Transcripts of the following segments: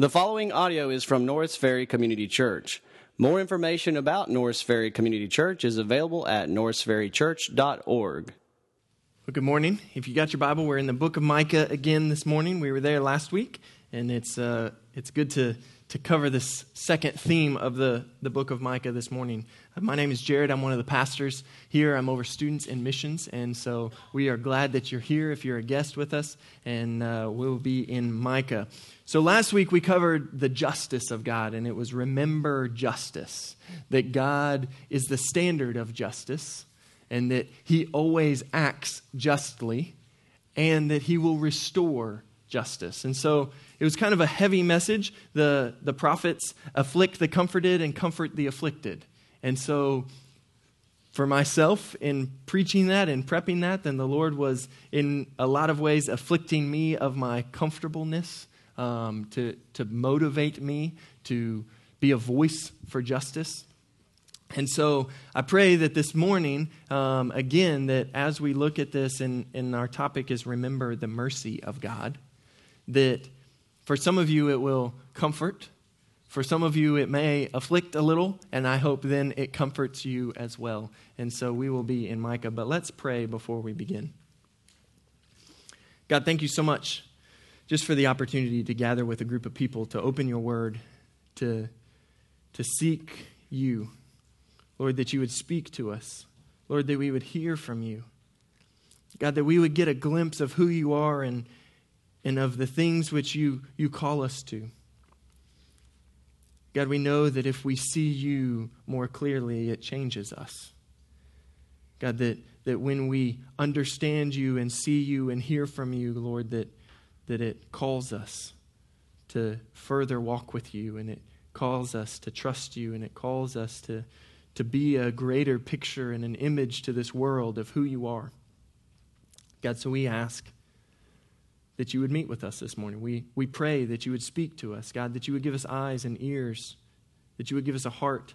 The following audio is from Norris Ferry Community Church. More information about Norris Ferry Community Church is available at norrisferrychurch.org. Well, good morning. If you got your Bible, we're in the book of Micah again this morning. We were there last week, and it's, uh, it's good to, to cover this second theme of the, the book of Micah this morning. My name is Jared. I'm one of the pastors here. I'm over students and missions, and so we are glad that you're here if you're a guest with us, and uh, we'll be in Micah. So last week we covered the justice of God, and it was remember justice. That God is the standard of justice, and that He always acts justly, and that He will restore justice. And so it was kind of a heavy message. The, the prophets afflict the comforted and comfort the afflicted. And so for myself in preaching that and prepping that, then the Lord was in a lot of ways afflicting me of my comfortableness um, to, to motivate me to be a voice for justice. And so I pray that this morning, um, again, that as we look at this and, and our topic is remember the mercy of God, that for some of you it will comfort. For some of you, it may afflict a little, and I hope then it comforts you as well. And so we will be in Micah. But let's pray before we begin. God, thank you so much just for the opportunity to gather with a group of people, to open your word, to, to seek you. Lord, that you would speak to us. Lord, that we would hear from you. God, that we would get a glimpse of who you are and, and of the things which you, you call us to. God, we know that if we see you more clearly, it changes us. God, that, that when we understand you and see you and hear from you, Lord, that, that it calls us to further walk with you and it calls us to trust you and it calls us to, to be a greater picture and an image to this world of who you are. God, so we ask that you would meet with us this morning. We, we pray that you would speak to us, God, that you would give us eyes and ears, that you would give us a heart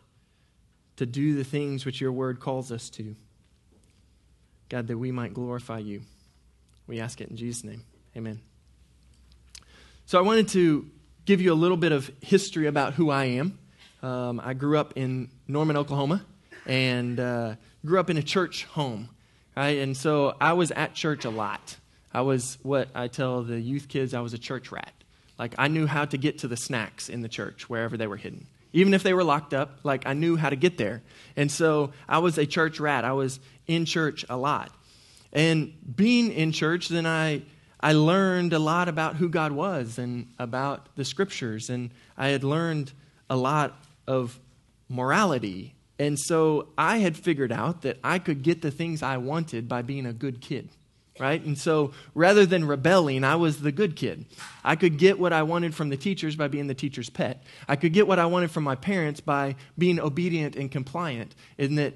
to do the things which your word calls us to. God, that we might glorify you. We ask it in Jesus' name. Amen. So I wanted to give you a little bit of history about who I am. Um, I grew up in Norman, Oklahoma, and uh, grew up in a church home. Right? And so I was at church a lot. I was what I tell the youth kids I was a church rat. Like I knew how to get to the snacks in the church wherever they were hidden. Even if they were locked up, like I knew how to get there. And so I was a church rat. I was in church a lot. And being in church, then I I learned a lot about who God was and about the scriptures, and I had learned a lot of morality. And so I had figured out that I could get the things I wanted by being a good kid, right? And so rather than rebelling, I was the good kid. I could get what I wanted from the teachers by being the teacher's pet. I could get what I wanted from my parents by being obedient and compliant, in that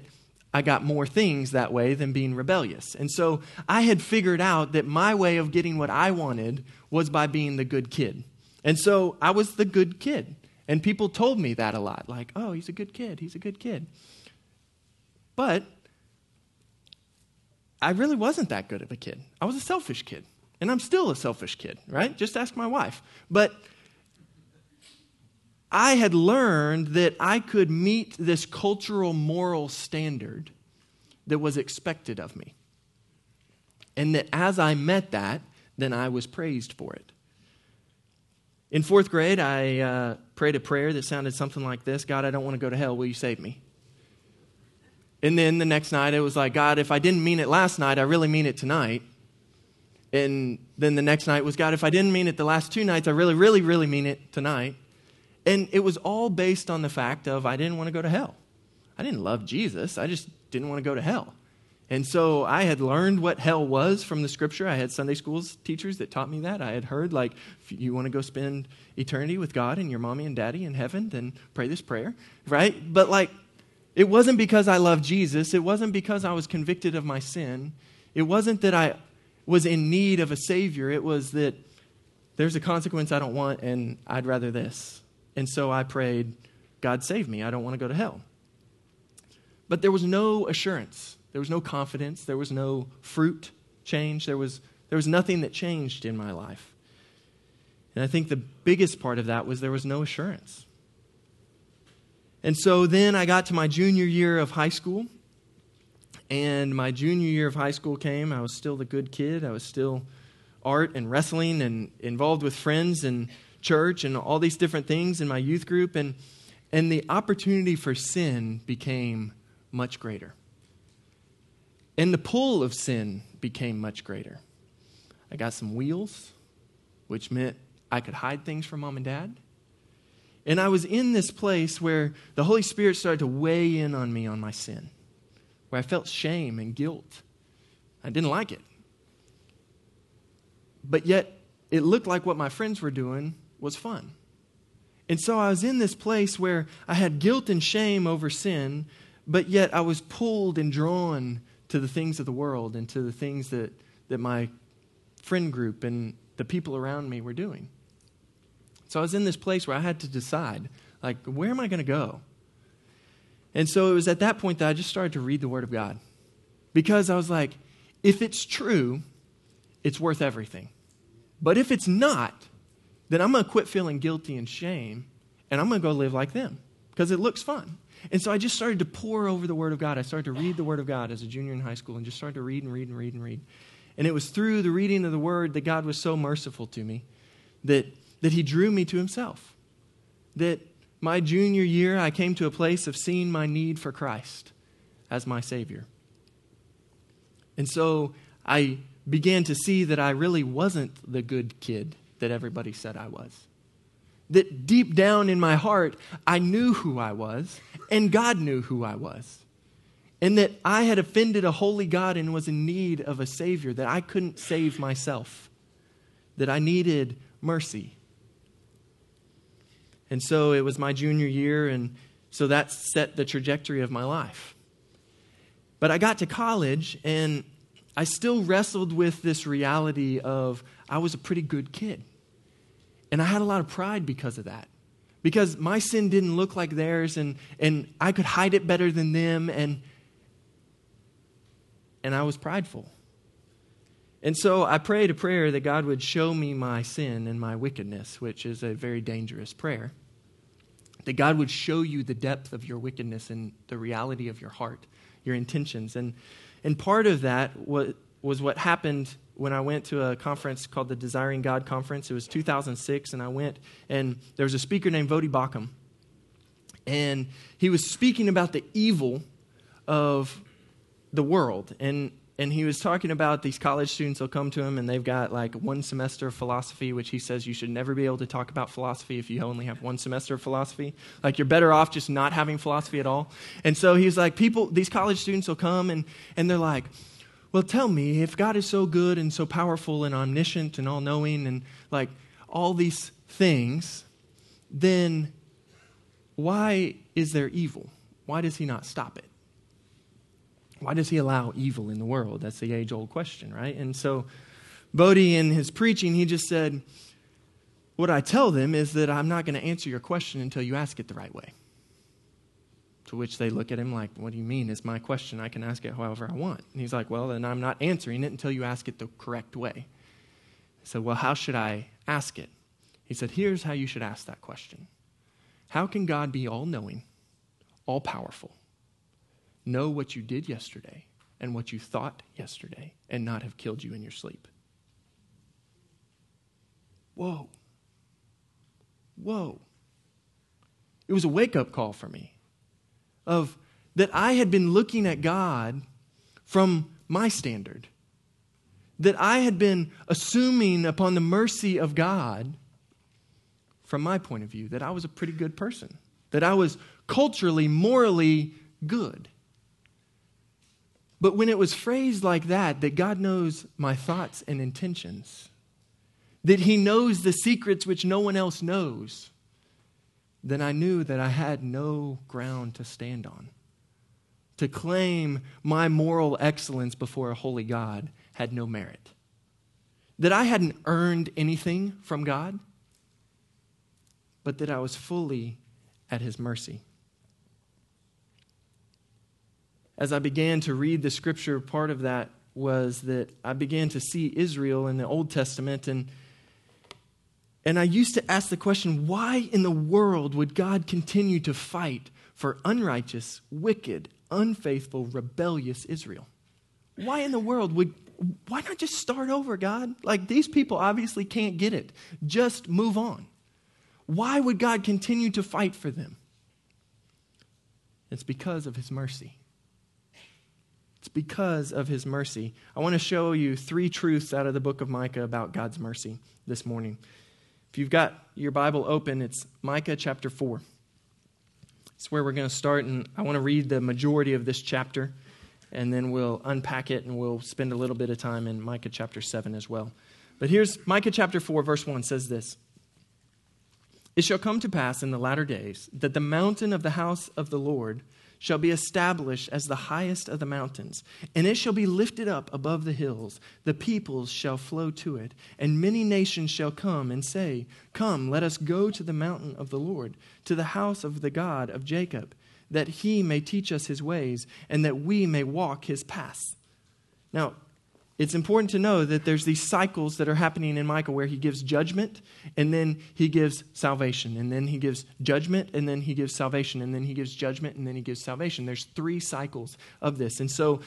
I got more things that way than being rebellious. And so I had figured out that my way of getting what I wanted was by being the good kid. And so I was the good kid. And people told me that a lot like, oh, he's a good kid, he's a good kid. But I really wasn't that good of a kid. I was a selfish kid. And I'm still a selfish kid, right? Just ask my wife. But I had learned that I could meet this cultural moral standard that was expected of me. And that as I met that, then I was praised for it. In fourth grade, I uh, prayed a prayer that sounded something like this God, I don't want to go to hell. Will you save me? And then the next night, it was like, God, if I didn't mean it last night, I really mean it tonight. And then the next night was, God, if I didn't mean it the last two nights, I really, really, really mean it tonight. And it was all based on the fact of I didn't want to go to hell. I didn't love Jesus, I just didn't want to go to hell. And so I had learned what hell was from the scripture. I had Sunday schools teachers that taught me that. I had heard, like, if you want to go spend eternity with God and your mommy and daddy in heaven, then pray this prayer, right? But, like, it wasn't because I loved Jesus. It wasn't because I was convicted of my sin. It wasn't that I was in need of a Savior. It was that there's a consequence I don't want, and I'd rather this. And so I prayed, God save me. I don't want to go to hell. But there was no assurance. There was no confidence. There was no fruit change. There was, there was nothing that changed in my life. And I think the biggest part of that was there was no assurance. And so then I got to my junior year of high school. And my junior year of high school came. I was still the good kid. I was still art and wrestling and involved with friends and church and all these different things in my youth group. And, and the opportunity for sin became much greater. And the pull of sin became much greater. I got some wheels, which meant I could hide things from mom and dad. And I was in this place where the Holy Spirit started to weigh in on me on my sin, where I felt shame and guilt. I didn't like it. But yet, it looked like what my friends were doing was fun. And so I was in this place where I had guilt and shame over sin, but yet I was pulled and drawn to the things of the world and to the things that, that my friend group and the people around me were doing. So I was in this place where I had to decide, like, where am I going to go? And so it was at that point that I just started to read the Word of God. Because I was like, if it's true, it's worth everything. But if it's not, then I'm going to quit feeling guilty and shame and I'm going to go live like them because it looks fun. And so I just started to pour over the Word of God. I started to read the Word of God as a junior in high school and just started to read and read and read and read. And it was through the reading of the Word that God was so merciful to me that that He drew me to Himself. That my junior year, I came to a place of seeing my need for Christ as my Savior. And so I began to see that I really wasn't the good kid that everybody said I was. That deep down in my heart, I knew who I was, and God knew who I was. And that I had offended a holy God and was in need of a Savior, that I couldn't save myself, that I needed mercy and so it was my junior year, and so that set the trajectory of my life. But I got to college, and I still wrestled with this reality of I was a pretty good kid. And I had a lot of pride because of that. Because my sin didn't look like theirs, and, and I could hide it better than them, and, and I was prideful. And so I prayed a prayer that God would show me my sin and my wickedness, which is a very dangerous prayer that God would show you the depth of your wickedness and the reality of your heart, your intentions. And, and part of that was, was what happened when I went to a conference called the Desiring God Conference. It was 2006, and I went, and there was a speaker named Voddie Baucham. And he was speaking about the evil of the world. And and he was talking about these college students will come to him and they've got like one semester of philosophy which he says you should never be able to talk about philosophy if you only have one semester of philosophy. Like you're better off just not having philosophy at all. And so he's like people these college students will come and and they're like well tell me if god is so good and so powerful and omniscient and all-knowing and like all these things then why is there evil? Why does he not stop it why does he allow evil in the world? That's the age old question, right? And so, Voddie, in his preaching, he just said, What I tell them is that I'm not going to answer your question until you ask it the right way. To which they look at him like, What do you mean? It's my question. I can ask it however I want. And he's like, Well, then I'm not answering it until you ask it the correct way. I said, Well, how should I ask it? He said, Here's how you should ask that question How can God be all knowing, all powerful? Know what you did yesterday and what you thought yesterday and not have killed you in your sleep. Whoa. Whoa. It was a wake up call for me of that I had been looking at God from my standard. That I had been assuming upon the mercy of God from my point of view that I was a pretty good person, that I was culturally, morally good. But when it was phrased like that, that God knows my thoughts and intentions, that He knows the secrets which no one else knows, then I knew that I had no ground to stand on. To claim my moral excellence before a holy God had no merit. That I hadn't earned anything from God, but that I was fully at His mercy as I began to read the scripture, part of that was that I began to see Israel in the Old Testament and And I used to ask the question why in the world would God continue to fight for unrighteous, wicked, unfaithful, rebellious Israel? Why in the world would, why not just start over, God? Like these people obviously can't get it. Just move on. Why would God continue to fight for them? It's because of his mercy. It's because of his mercy. I want to show you three truths out of the book of Micah about God's mercy this morning. If you've got your Bible open, it's Micah chapter 4. It's where we're going to start, and I want to read the majority of this chapter, and then we'll unpack it and we'll spend a little bit of time in Micah chapter 7 as well. But here's Micah chapter 4, verse 1 says this It shall come to pass in the latter days that the mountain of the house of the Lord shall be established as the highest of the mountains, and it shall be lifted up above the hills. The peoples shall flow to it, and many nations shall come and say, Come, let us go to the mountain of the Lord, to the house of the God of Jacob, that he may teach us his ways, and that we may walk his paths. Now, it's important to know that there's these cycles that are happening in Micah where he gives judgment and then he gives salvation and then he gives judgment and then he gives salvation and then he gives judgment and then he gives salvation. There's three cycles of this. And so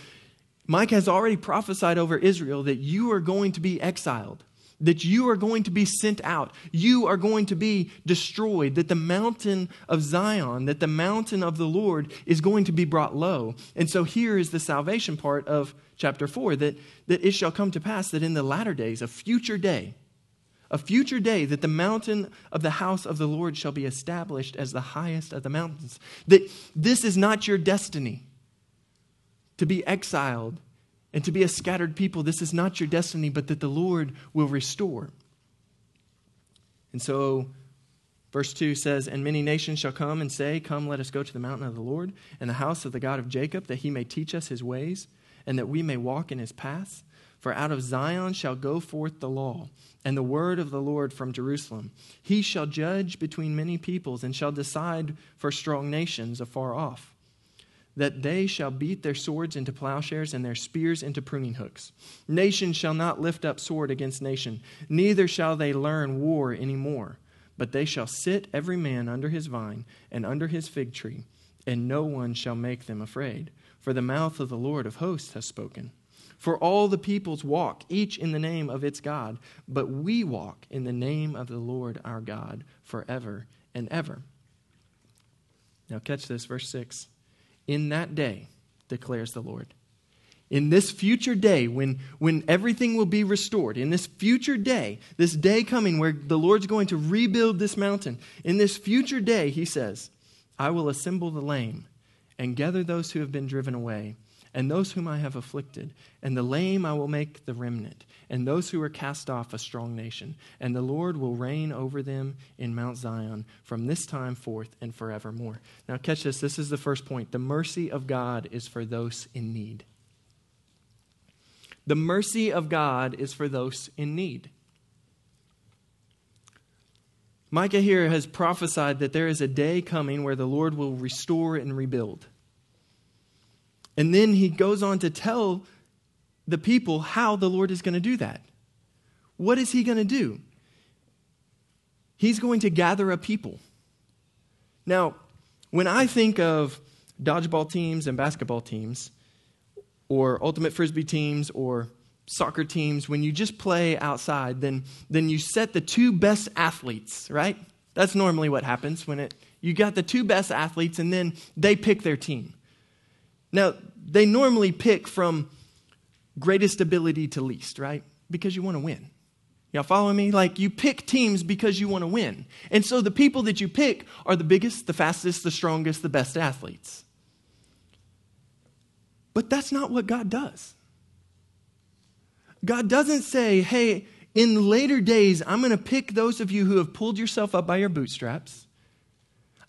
Micah has already prophesied over Israel that you are going to be exiled that you are going to be sent out. You are going to be destroyed. That the mountain of Zion, that the mountain of the Lord is going to be brought low. And so here is the salvation part of chapter 4 that, that it shall come to pass that in the latter days, a future day, a future day, that the mountain of the house of the Lord shall be established as the highest of the mountains. That this is not your destiny to be exiled and to be a scattered people. This is not your destiny, but that the Lord will restore. And so, verse 2 says, And many nations shall come and say, Come, let us go to the mountain of the Lord and the house of the God of Jacob, that he may teach us his ways, and that we may walk in his paths. For out of Zion shall go forth the law, and the word of the Lord from Jerusalem. He shall judge between many peoples, and shall decide for strong nations afar off that they shall beat their swords into plowshares and their spears into pruning hooks. Nation shall not lift up sword against nation, neither shall they learn war any more, but they shall sit every man under his vine and under his fig tree, and no one shall make them afraid. For the mouth of the Lord of hosts has spoken. For all the peoples walk, each in the name of its God, but we walk in the name of the Lord our God forever and ever. Now, catch this, verse 6 in that day, declares the Lord. In this future day, when, when everything will be restored, in this future day, this day coming where the Lord's going to rebuild this mountain, in this future day, he says, I will assemble the lame and gather those who have been driven away and those whom I have afflicted. And the lame I will make the remnant, and those who are cast off a strong nation. And the Lord will reign over them in Mount Zion from this time forth and forevermore. Now, catch this. This is the first point. The mercy of God is for those in need. The mercy of God is for those in need. Micah here has prophesied that there is a day coming where the Lord will restore and rebuild. And then he goes on to tell the people how the Lord is going to do that. What is he going to do? He's going to gather a people. Now, when I think of dodgeball teams and basketball teams, or ultimate frisbee teams, or soccer teams, when you just play outside, then, then you set the two best athletes, right? That's normally what happens when it you got the two best athletes and then they pick their team. Now, they normally pick from greatest ability to least, right? Because you want to win. Y'all follow me? Like you pick teams because you want to win. And so the people that you pick are the biggest, the fastest, the strongest, the best athletes. But that's not what God does. God doesn't say, hey, in later days, I'm going to pick those of you who have pulled yourself up by your bootstraps.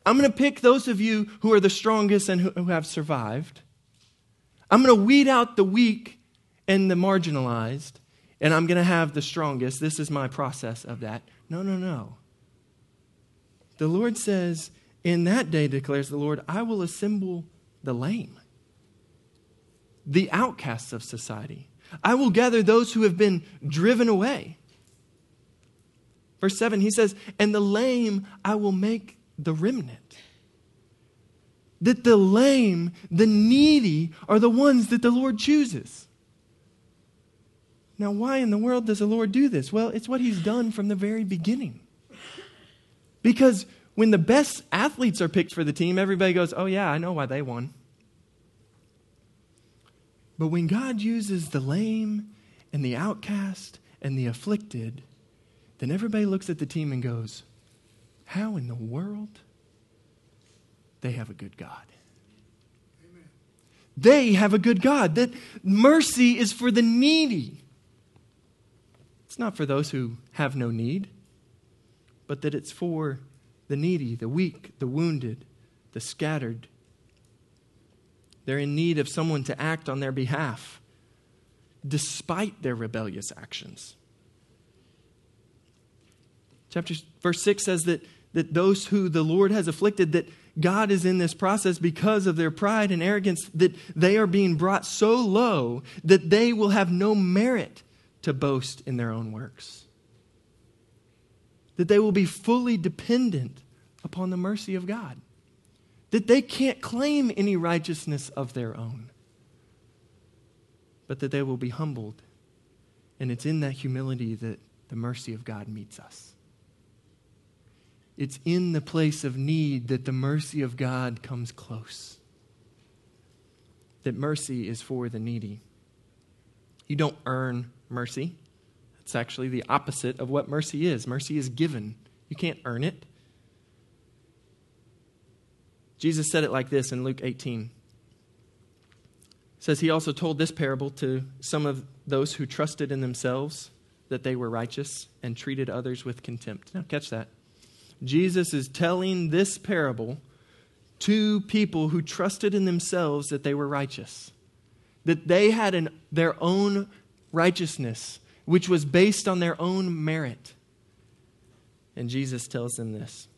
I'm going to pick those of you who are the strongest and who have survived. I'm going to weed out the weak and the marginalized, and I'm going to have the strongest. This is my process of that. No, no, no. The Lord says, In that day, declares the Lord, I will assemble the lame, the outcasts of society. I will gather those who have been driven away. Verse 7, he says, And the lame I will make the remnant. That the lame, the needy, are the ones that the Lord chooses. Now, why in the world does the Lord do this? Well, it's what He's done from the very beginning. Because when the best athletes are picked for the team, everybody goes, Oh, yeah, I know why they won. But when God uses the lame and the outcast and the afflicted, then everybody looks at the team and goes, How in the world? They have a good God. Amen. They have a good God. That mercy is for the needy. It's not for those who have no need, but that it's for the needy, the weak, the wounded, the scattered. They're in need of someone to act on their behalf, despite their rebellious actions. Chapter verse 6 says that, that those who the Lord has afflicted, that God is in this process because of their pride and arrogance, that they are being brought so low that they will have no merit to boast in their own works. That they will be fully dependent upon the mercy of God. That they can't claim any righteousness of their own, but that they will be humbled. And it's in that humility that the mercy of God meets us. It's in the place of need that the mercy of God comes close. That mercy is for the needy. You don't earn mercy. It's actually the opposite of what mercy is. Mercy is given, you can't earn it. Jesus said it like this in Luke 18. It says he also told this parable to some of those who trusted in themselves that they were righteous and treated others with contempt. Now catch that. Jesus is telling this parable to people who trusted in themselves that they were righteous, that they had an, their own righteousness, which was based on their own merit. And Jesus tells them this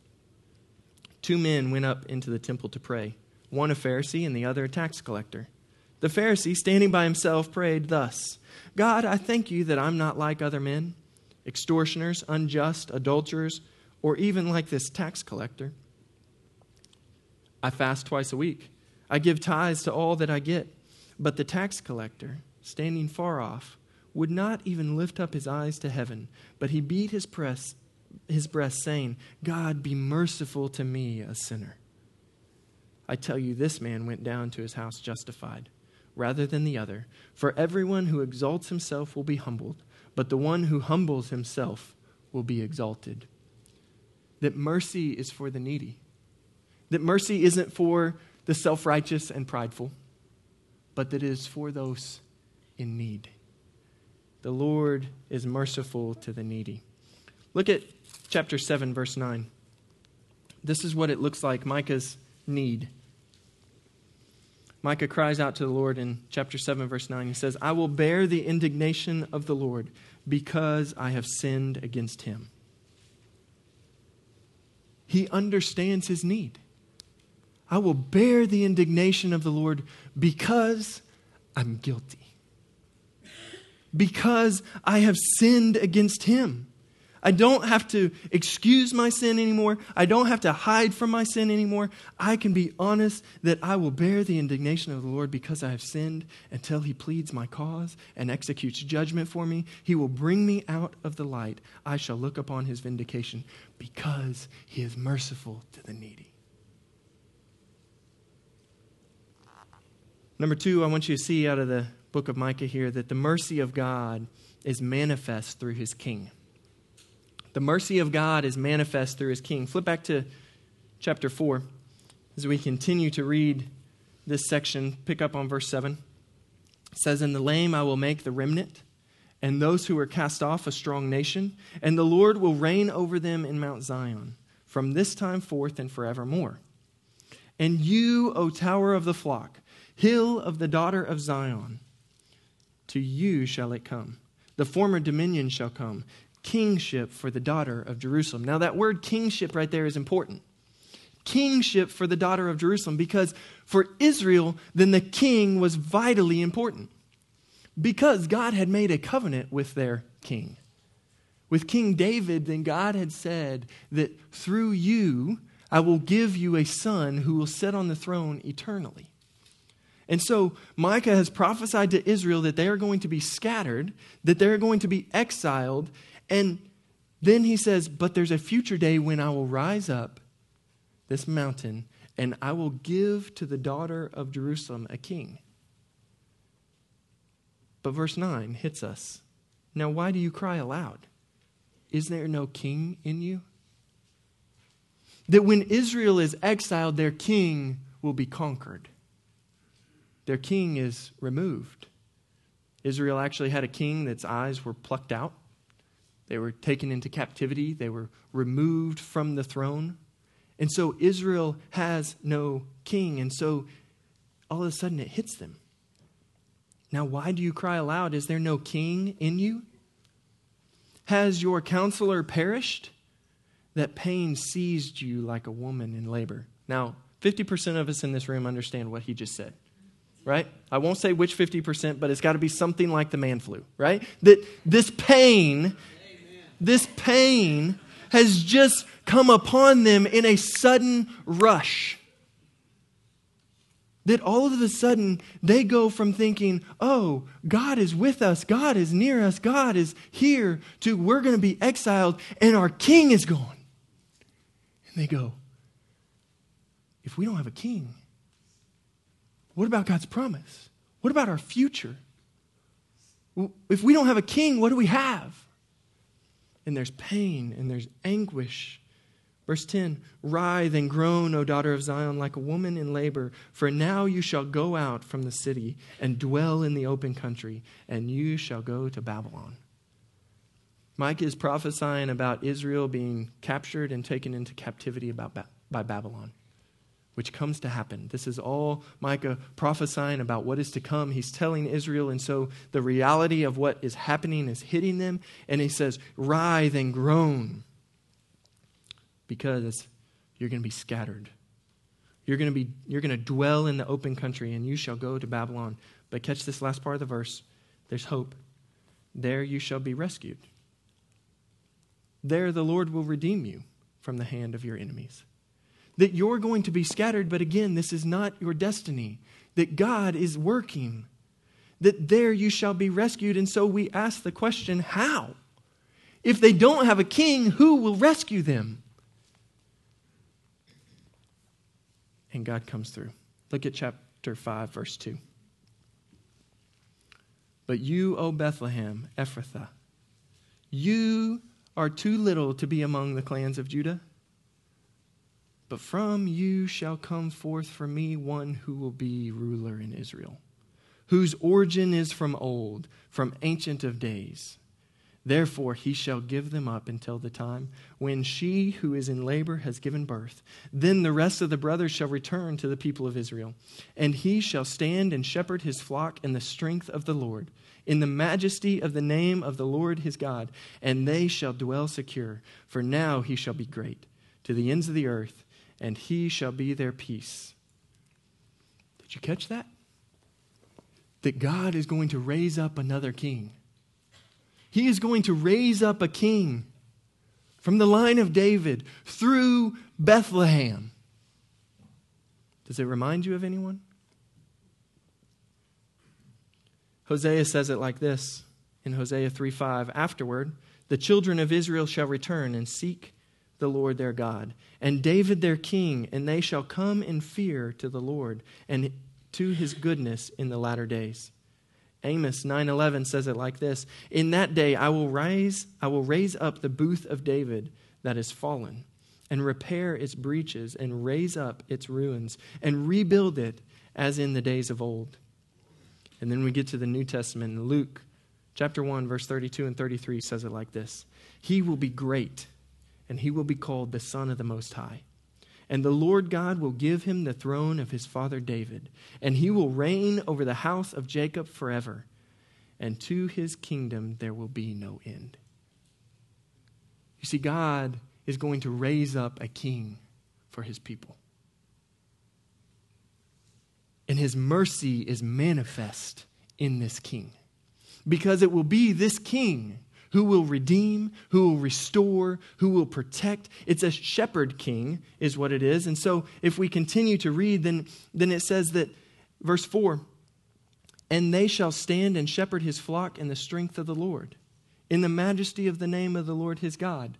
Two men went up into the temple to pray, one a Pharisee and the other a tax collector. The Pharisee, standing by himself, prayed thus God, I thank you that I'm not like other men, extortioners, unjust, adulterers or even like this tax collector. I fast twice a week. I give tithes to all that I get. But the tax collector, standing far off, would not even lift up his eyes to heaven, but he beat his breast, his breast, saying, God, be merciful to me, a sinner. I tell you, this man went down to his house justified, rather than the other. For everyone who exalts himself will be humbled, but the one who humbles himself will be exalted that mercy is for the needy, that mercy isn't for the self righteous and prideful, but that it is for those in need. The Lord is merciful to the needy. Look at chapter 7, verse 9. This is what it looks like Micah's need. Micah cries out to the Lord in chapter 7, verse 9. He says, I will bear the indignation of the Lord because I have sinned against him. He understands his need. I will bear the indignation of the Lord because I'm guilty. Because I have sinned against him. I don't have to excuse my sin anymore. I don't have to hide from my sin anymore. I can be honest that I will bear the indignation of the Lord because I have sinned until he pleads my cause and executes judgment for me. He will bring me out of the light. I shall look upon his vindication because he is merciful to the needy. Number two, I want you to see out of the book of Micah here that the mercy of God is manifest through his king. The mercy of God is manifest through his king. Flip back to chapter 4 as we continue to read this section. Pick up on verse 7. It says, In the lame I will make the remnant, and those who are cast off a strong nation, and the Lord will reign over them in Mount Zion from this time forth and forevermore. And you, O tower of the flock, hill of the daughter of Zion, to you shall it come. The former dominion shall come, kingship for the daughter of Jerusalem. Now, that word kingship right there is important. Kingship for the daughter of Jerusalem, because for Israel, then the king was vitally important. Because God had made a covenant with their king, With King David, then God had said that through you, I will give you a son who will sit on the throne eternally. And so Micah has prophesied to Israel that they are going to be scattered, that they're going to be exiled, and then he says, But there's a future day when I will rise up this mountain and I will give to the daughter of Jerusalem a king. But verse 9 hits us. Now, why do you cry aloud? Is there no king in you? That when Israel is exiled, their king will be conquered. Their king is removed. Israel actually had a king that's eyes were plucked out. They were taken into captivity. They were removed from the throne. And so Israel has no king. And so all of a sudden it hits them. Now, why do you cry aloud? Is there no king in you? Has your counselor perished? That pain seized you like a woman in labor. Now, 50% of us in this room understand what he just said, right? I won't say which 50%, but it's got to be something like the man flu, right? That this pain, this pain has just come upon them in a sudden rush. That all of a sudden they go from thinking, oh, God is with us, God is near us, God is here, to we're going to be exiled and our king is gone. And they go, if we don't have a king, what about God's promise? What about our future? If we don't have a king, what do we have? And there's pain and there's anguish Verse 10 Writhe and groan, O daughter of Zion, like a woman in labor, for now you shall go out from the city and dwell in the open country, and you shall go to Babylon. Micah is prophesying about Israel being captured and taken into captivity by Babylon, which comes to happen. This is all Micah prophesying about what is to come. He's telling Israel, and so the reality of what is happening is hitting them, and he says, Writhe and groan because you're going to be scattered. You're going to be you're going to dwell in the open country and you shall go to Babylon. But catch this last part of the verse. There's hope. There you shall be rescued. There the Lord will redeem you from the hand of your enemies. That you're going to be scattered, but again, this is not your destiny. That God is working. That there you shall be rescued. And so we ask the question how? If they don't have a king, who will rescue them? and God comes through. Look at chapter 5, verse 2. But you, O Bethlehem, Ephrathah, you are too little to be among the clans of Judah. But from you shall come forth for me one who will be ruler in Israel, whose origin is from old, from ancient of days. Therefore, he shall give them up until the time when she who is in labor has given birth. Then the rest of the brothers shall return to the people of Israel. And he shall stand and shepherd his flock in the strength of the Lord, in the majesty of the name of the Lord his God. And they shall dwell secure. For now he shall be great to the ends of the earth, and he shall be their peace. Did you catch that? That God is going to raise up another king he is going to raise up a king from the line of David through Bethlehem. Does it remind you of anyone? Hosea says it like this in Hosea 3:5 Afterward, the children of Israel shall return and seek the Lord their God, and David their king, and they shall come in fear to the Lord and to his goodness in the latter days. Amos 9:11 says it like this, "In that day I will rise I will raise up the booth of David that is fallen and repair its breaches and raise up its ruins and rebuild it as in the days of old." And then we get to the New Testament Luke chapter 1 verse 32 and 33 says it like this, "He will be great and he will be called the son of the most high." And the Lord God will give him the throne of his father David, and he will reign over the house of Jacob forever, and to his kingdom there will be no end. You see, God is going to raise up a king for his people. And his mercy is manifest in this king. Because it will be this king who will redeem, who will restore, who will protect. It's a shepherd king, is what it is. And so if we continue to read, then, then it says that, verse 4 And they shall stand and shepherd his flock in the strength of the Lord, in the majesty of the name of the Lord his God.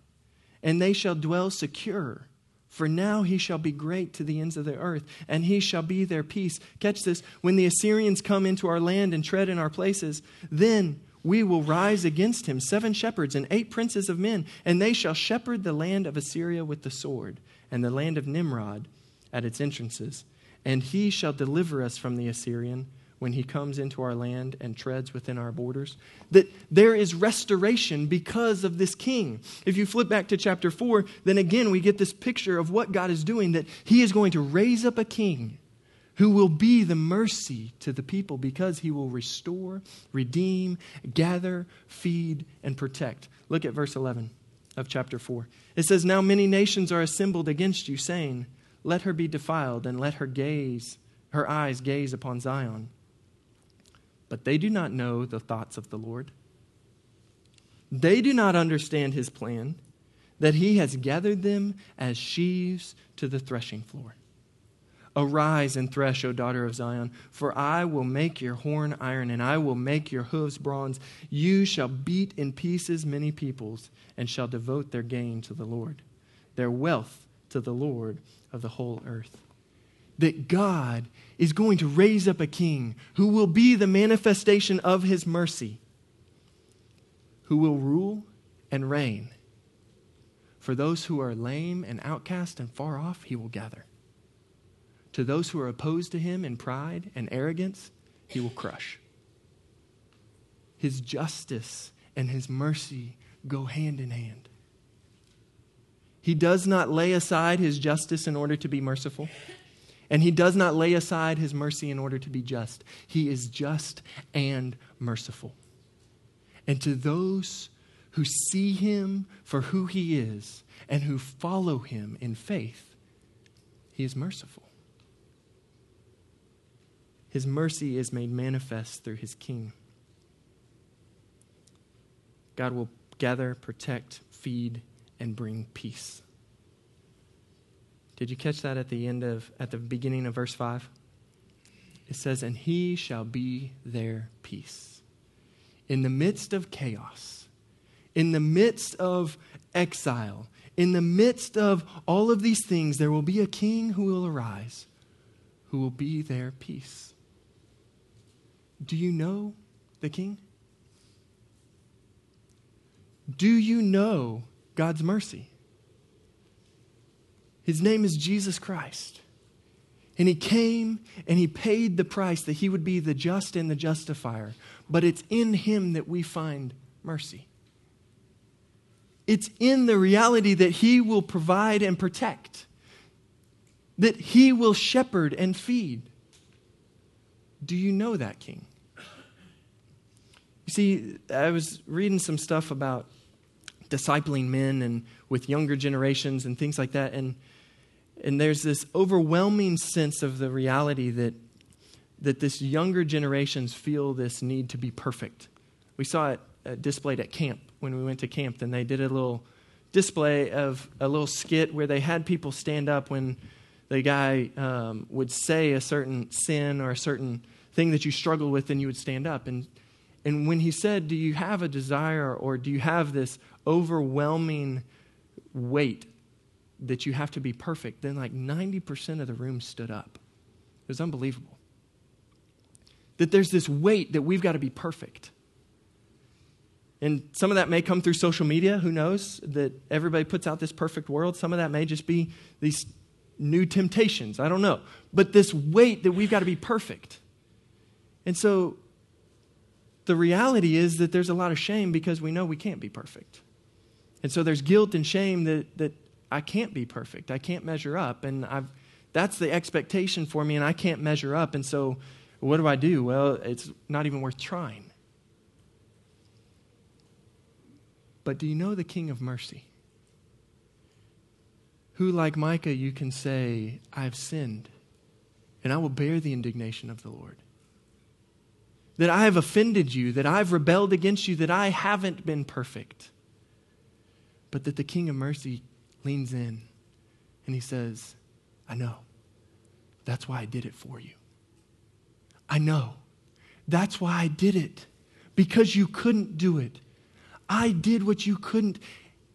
And they shall dwell secure for now he shall be great to the ends of the earth, and he shall be their peace. Catch this. When the Assyrians come into our land and tread in our places, then we will rise against him, seven shepherds and eight princes of men, and they shall shepherd the land of Assyria with the sword, and the land of Nimrod at its entrances. And he shall deliver us from the Assyrian when he comes into our land and treads within our borders. That there is restoration because of this king. If you flip back to chapter 4, then again we get this picture of what God is doing that he is going to raise up a king who will be the mercy to the people because he will restore, redeem, gather, feed, and protect. Look at verse 11 of chapter 4. It says, Now many nations are assembled against you, saying, Let her be defiled, and let her gaze, her eyes gaze upon Zion but they do not know the thoughts of the Lord. They do not understand his plan, that he has gathered them as sheaves to the threshing floor. Arise and thresh, O daughter of Zion, for I will make your horn iron, and I will make your hooves bronze. You shall beat in pieces many peoples, and shall devote their gain to the Lord, their wealth to the Lord of the whole earth that God is going to raise up a king who will be the manifestation of his mercy, who will rule and reign. For those who are lame and outcast and far off, he will gather. To those who are opposed to him in pride and arrogance, he will crush. His justice and his mercy go hand in hand. He does not lay aside his justice in order to be merciful. And he does not lay aside his mercy in order to be just. He is just and merciful. And to those who see him for who he is and who follow him in faith, he is merciful. His mercy is made manifest through his king. God will gather, protect, feed, and bring peace. Did you catch that at the end of, at the beginning of verse 5? It says, And he shall be their peace. In the midst of chaos, in the midst of exile, in the midst of all of these things, there will be a king who will arise who will be their peace. Do you know the king? Do you know God's mercy? His name is Jesus Christ. And he came and he paid the price that he would be the just and the justifier. But it's in him that we find mercy. It's in the reality that he will provide and protect, that he will shepherd and feed. Do you know that king? You see, I was reading some stuff about discipling men and with younger generations and things like that. And and there's this overwhelming sense of the reality that, that this younger generations feel this need to be perfect. We saw it uh, displayed at camp when we went to camp, and they did a little display of a little skit where they had people stand up when the guy um, would say a certain sin or a certain thing that you struggle with, and you would stand up. And, and when he said, Do you have a desire or do you have this overwhelming weight that you have to be perfect, then like 90% of the room stood up. It was unbelievable. That there's this weight that we've got to be perfect. And some of that may come through social media, who knows? That everybody puts out this perfect world. Some of that may just be these new temptations. I don't know. But this weight that we've got to be perfect. And so the reality is that there's a lot of shame because we know we can't be perfect. And so there's guilt and shame that, that I can't be perfect. I can't measure up. And I've, that's the expectation for me, and I can't measure up. And so, what do I do? Well, it's not even worth trying. But do you know the King of Mercy? Who, like Micah, you can say, I've sinned, and I will bear the indignation of the Lord. That I have offended you, that I've rebelled against you, that I haven't been perfect. But that the King of Mercy leans in and he says, I know. That's why I did it for you. I know. That's why I did it. Because you couldn't do it. I did what you couldn't.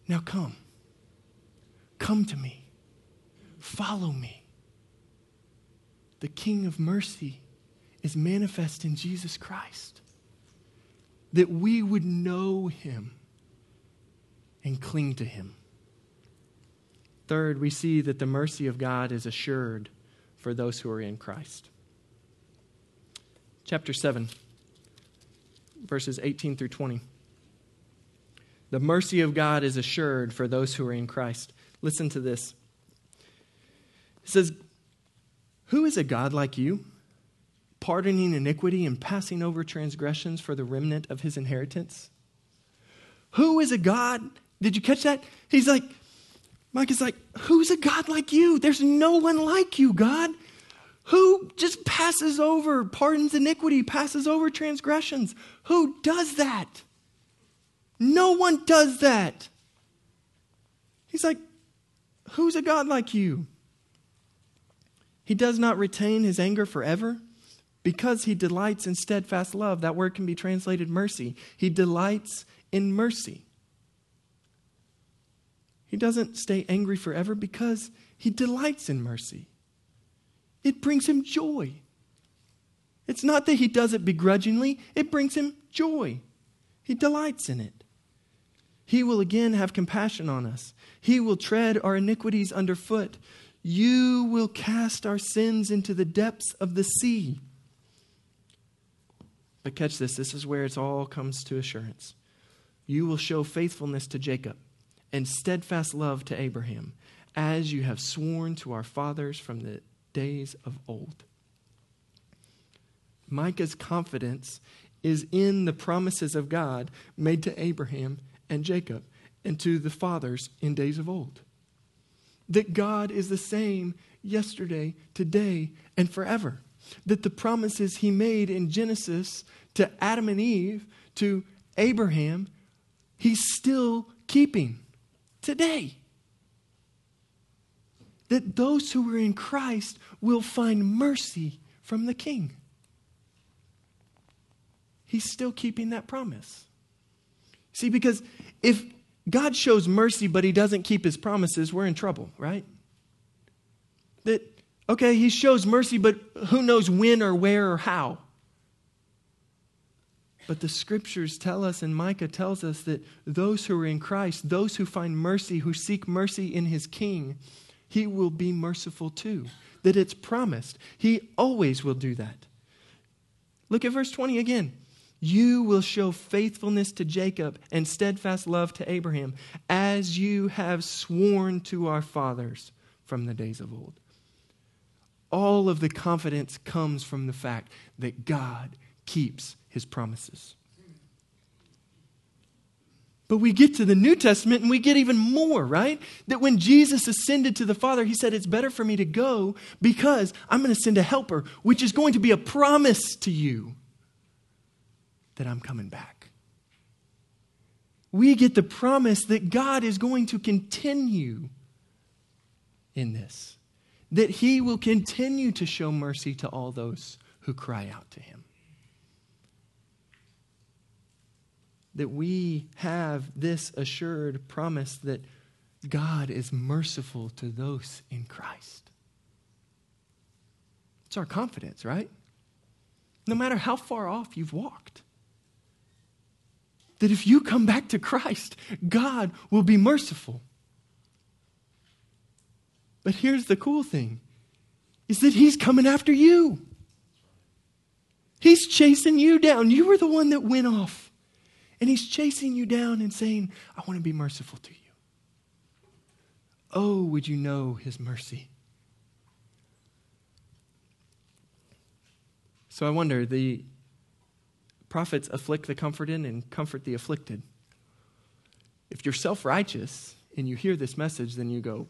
Now come. Come to me. Follow me. The King of Mercy is manifest in Jesus Christ. That we would know him and cling to him. Third, we see that the mercy of God is assured for those who are in Christ. Chapter 7, verses 18 through 20. The mercy of God is assured for those who are in Christ. Listen to this. It says, Who is a God like you, pardoning iniquity and passing over transgressions for the remnant of his inheritance? Who is a God? Did you catch that? He's like, Micah is like, Who's a God like you? There's no one like you, God. Who just passes over, pardons iniquity, passes over transgressions? Who does that? No one does that. He's like, Who's a God like you? He does not retain his anger forever because he delights in steadfast love. That word can be translated mercy. He delights in mercy. He doesn't stay angry forever because he delights in mercy. It brings him joy. It's not that he does it begrudgingly, it brings him joy. He delights in it. He will again have compassion on us. He will tread our iniquities underfoot. You will cast our sins into the depths of the sea. But catch this this is where it all comes to assurance. You will show faithfulness to Jacob and steadfast love to Abraham, as you have sworn to our fathers from the days of old. Micah's confidence is in the promises of God made to Abraham and Jacob and to the fathers in days of old. That God is the same yesterday, today, and forever. That the promises he made in Genesis to Adam and Eve, to Abraham, he's still keeping today that those who are in Christ will find mercy from the King. He's still keeping that promise. See, because if God shows mercy but he doesn't keep his promises, we're in trouble, right? Okay, he shows mercy, but who knows when or where or how? But the scriptures tell us, and Micah tells us, that those who are in Christ, those who find mercy, who seek mercy in his King, he will be merciful too. That it's promised. He always will do that. Look at verse 20 again. You will show faithfulness to Jacob and steadfast love to Abraham, as you have sworn to our fathers from the days of old. All of the confidence comes from the fact that God keeps his promises. But we get to the New Testament and we get even more, right? That when Jesus ascended to the Father, he said, It's better for me to go because I'm going to send a helper, which is going to be a promise to you that I'm coming back. We get the promise that God is going to continue in this, that he will continue to show mercy to all those who cry out to him. that we have this assured promise that God is merciful to those in Christ. It's our confidence, right? No matter how far off you've walked. That if you come back to Christ, God will be merciful. But here's the cool thing is that he's coming after you. He's chasing you down. You were the one that went off. And he's chasing you down and saying, I want to be merciful to you. Oh, would you know his mercy? So I wonder the prophets afflict the comforted and comfort the afflicted. If you're self righteous and you hear this message, then you go,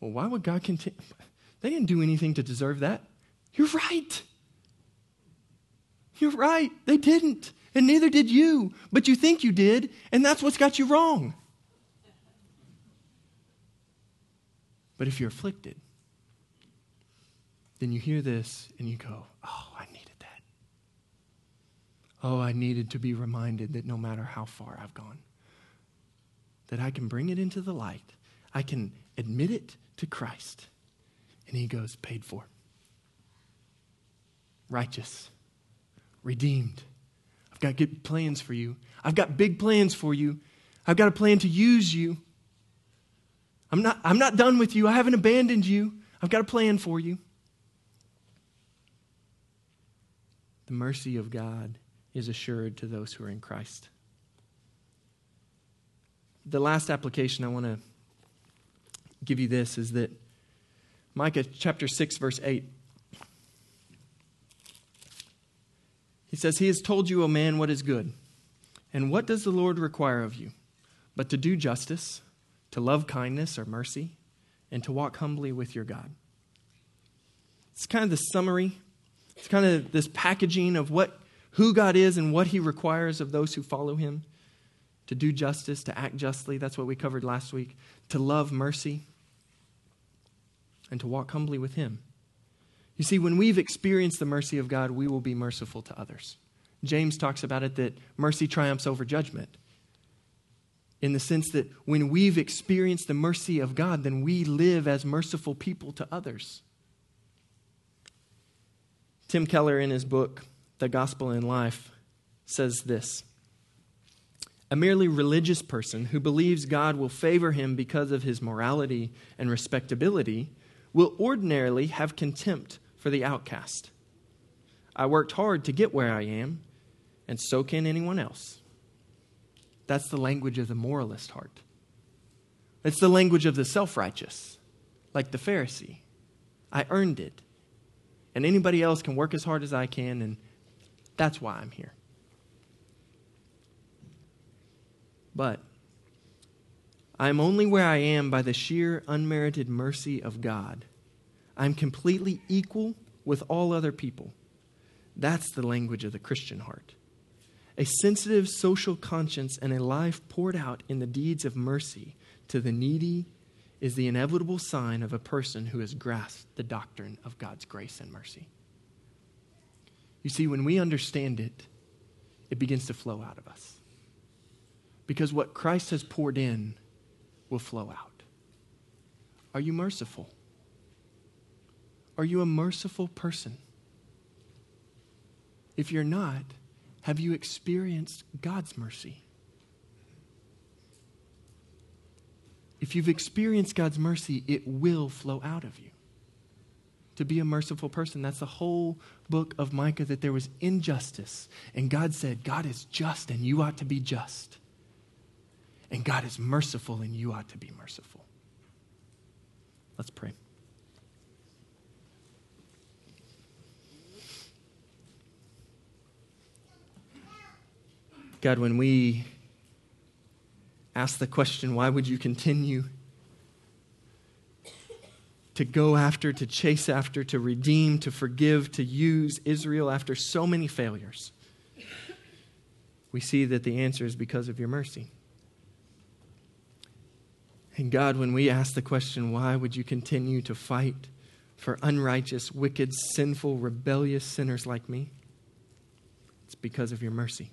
well, why would God continue? They didn't do anything to deserve that. You're right. You're right, they didn't. And neither did you. But you think you did, and that's what's got you wrong. But if you're afflicted, then you hear this and you go, Oh, I needed that. Oh, I needed to be reminded that no matter how far I've gone, that I can bring it into the light. I can admit it to Christ. And he goes, Paid for. Righteous. Redeemed. I've got good plans for you. I've got big plans for you. I've got a plan to use you. I'm not, I'm not done with you. I haven't abandoned you. I've got a plan for you. The mercy of God is assured to those who are in Christ. The last application I want to give you this is that Micah chapter 6, verse 8. He says, He has told you, O man, what is good. And what does the Lord require of you? But to do justice to love kindness or mercy, and to walk humbly with your God. It's kind of the summary. It's kind of this packaging of what who God is and what he requires of those who follow him. To do justice, to act justly, that's what we covered last week. To love mercy and to walk humbly with him. You see, when we've experienced the mercy of God, we will be merciful to others. James talks about it that mercy triumphs over judgment in the sense that when we've experienced the mercy of God, then we live as merciful people to others. Tim Keller, in his book, The Gospel in Life, says this A merely religious person who believes God will favor him because of his morality and respectability will ordinarily have contempt for the outcast. I worked hard to get where I am, and so can anyone else. That's the language of the moralist heart. It's the language of the self righteous, like the Pharisee. I earned it. And anybody else can work as hard as I can, and that's why I'm here. But I'm only where I am by the sheer unmerited mercy of God. I'm completely equal with all other people. That's the language of the Christian heart. A sensitive social conscience and a life poured out in the deeds of mercy to the needy is the inevitable sign of a person who has grasped the doctrine of God's grace and mercy. You see, when we understand it, it begins to flow out of us. Because what Christ has poured in will flow out. Are you merciful? Are you a merciful person? If you're not, have you experienced God's mercy? If you've experienced God's mercy, it will flow out of you. To be a merciful person, that's the whole book of Micah that there was injustice. And God said, God is just and you ought to be just. And God is merciful and you ought to be merciful. Let's pray. God, when we ask the question, why would you continue to go after, to chase after, to redeem, to forgive, to use Israel after so many failures? We see that the answer is because of your mercy. And God, when we ask the question, why would you continue to fight for unrighteous, wicked, sinful, rebellious sinners like me? It's because of your mercy.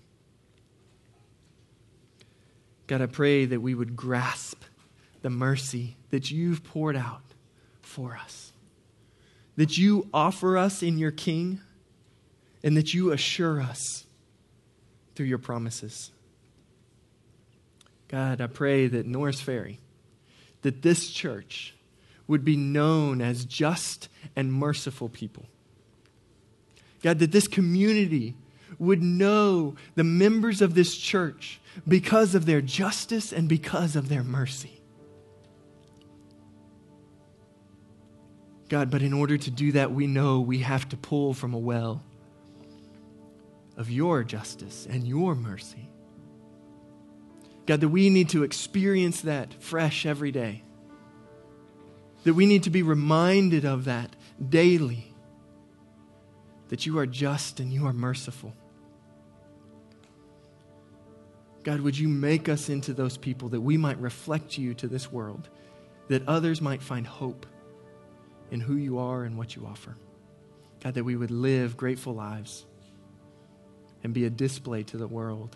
God, I pray that we would grasp the mercy that you've poured out for us, that you offer us in your King, and that you assure us through your promises. God, I pray that Norris Ferry, that this church would be known as just and merciful people. God, that this community would know the members of this church because of their justice and because of their mercy. God, but in order to do that, we know we have to pull from a well of your justice and your mercy. God, that we need to experience that fresh every day. That we need to be reminded of that daily that you are just and you are merciful. God, would you make us into those people that we might reflect you to this world, that others might find hope in who you are and what you offer. God, that we would live grateful lives and be a display to the world